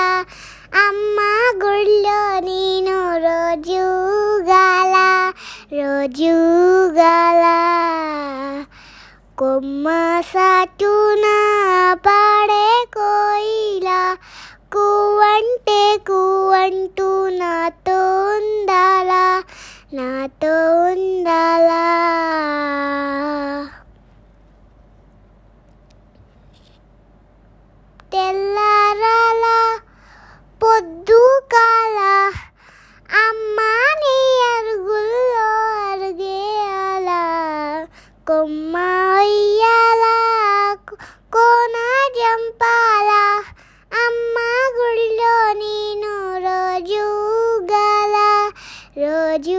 గాల అమ్మ గుళ్ళో నేను రోజు గాల రోజు గాల. కొమ్మ సాటున పాడే కోయిలా కూవంటే కూవంటూ నాతో ఉందాలా నాతో ఉందాలా tell కొమ్మ ఉయ్యాల కోన జంపాల అమ్మ గుళ్ళో నేను రోజు గల రోజు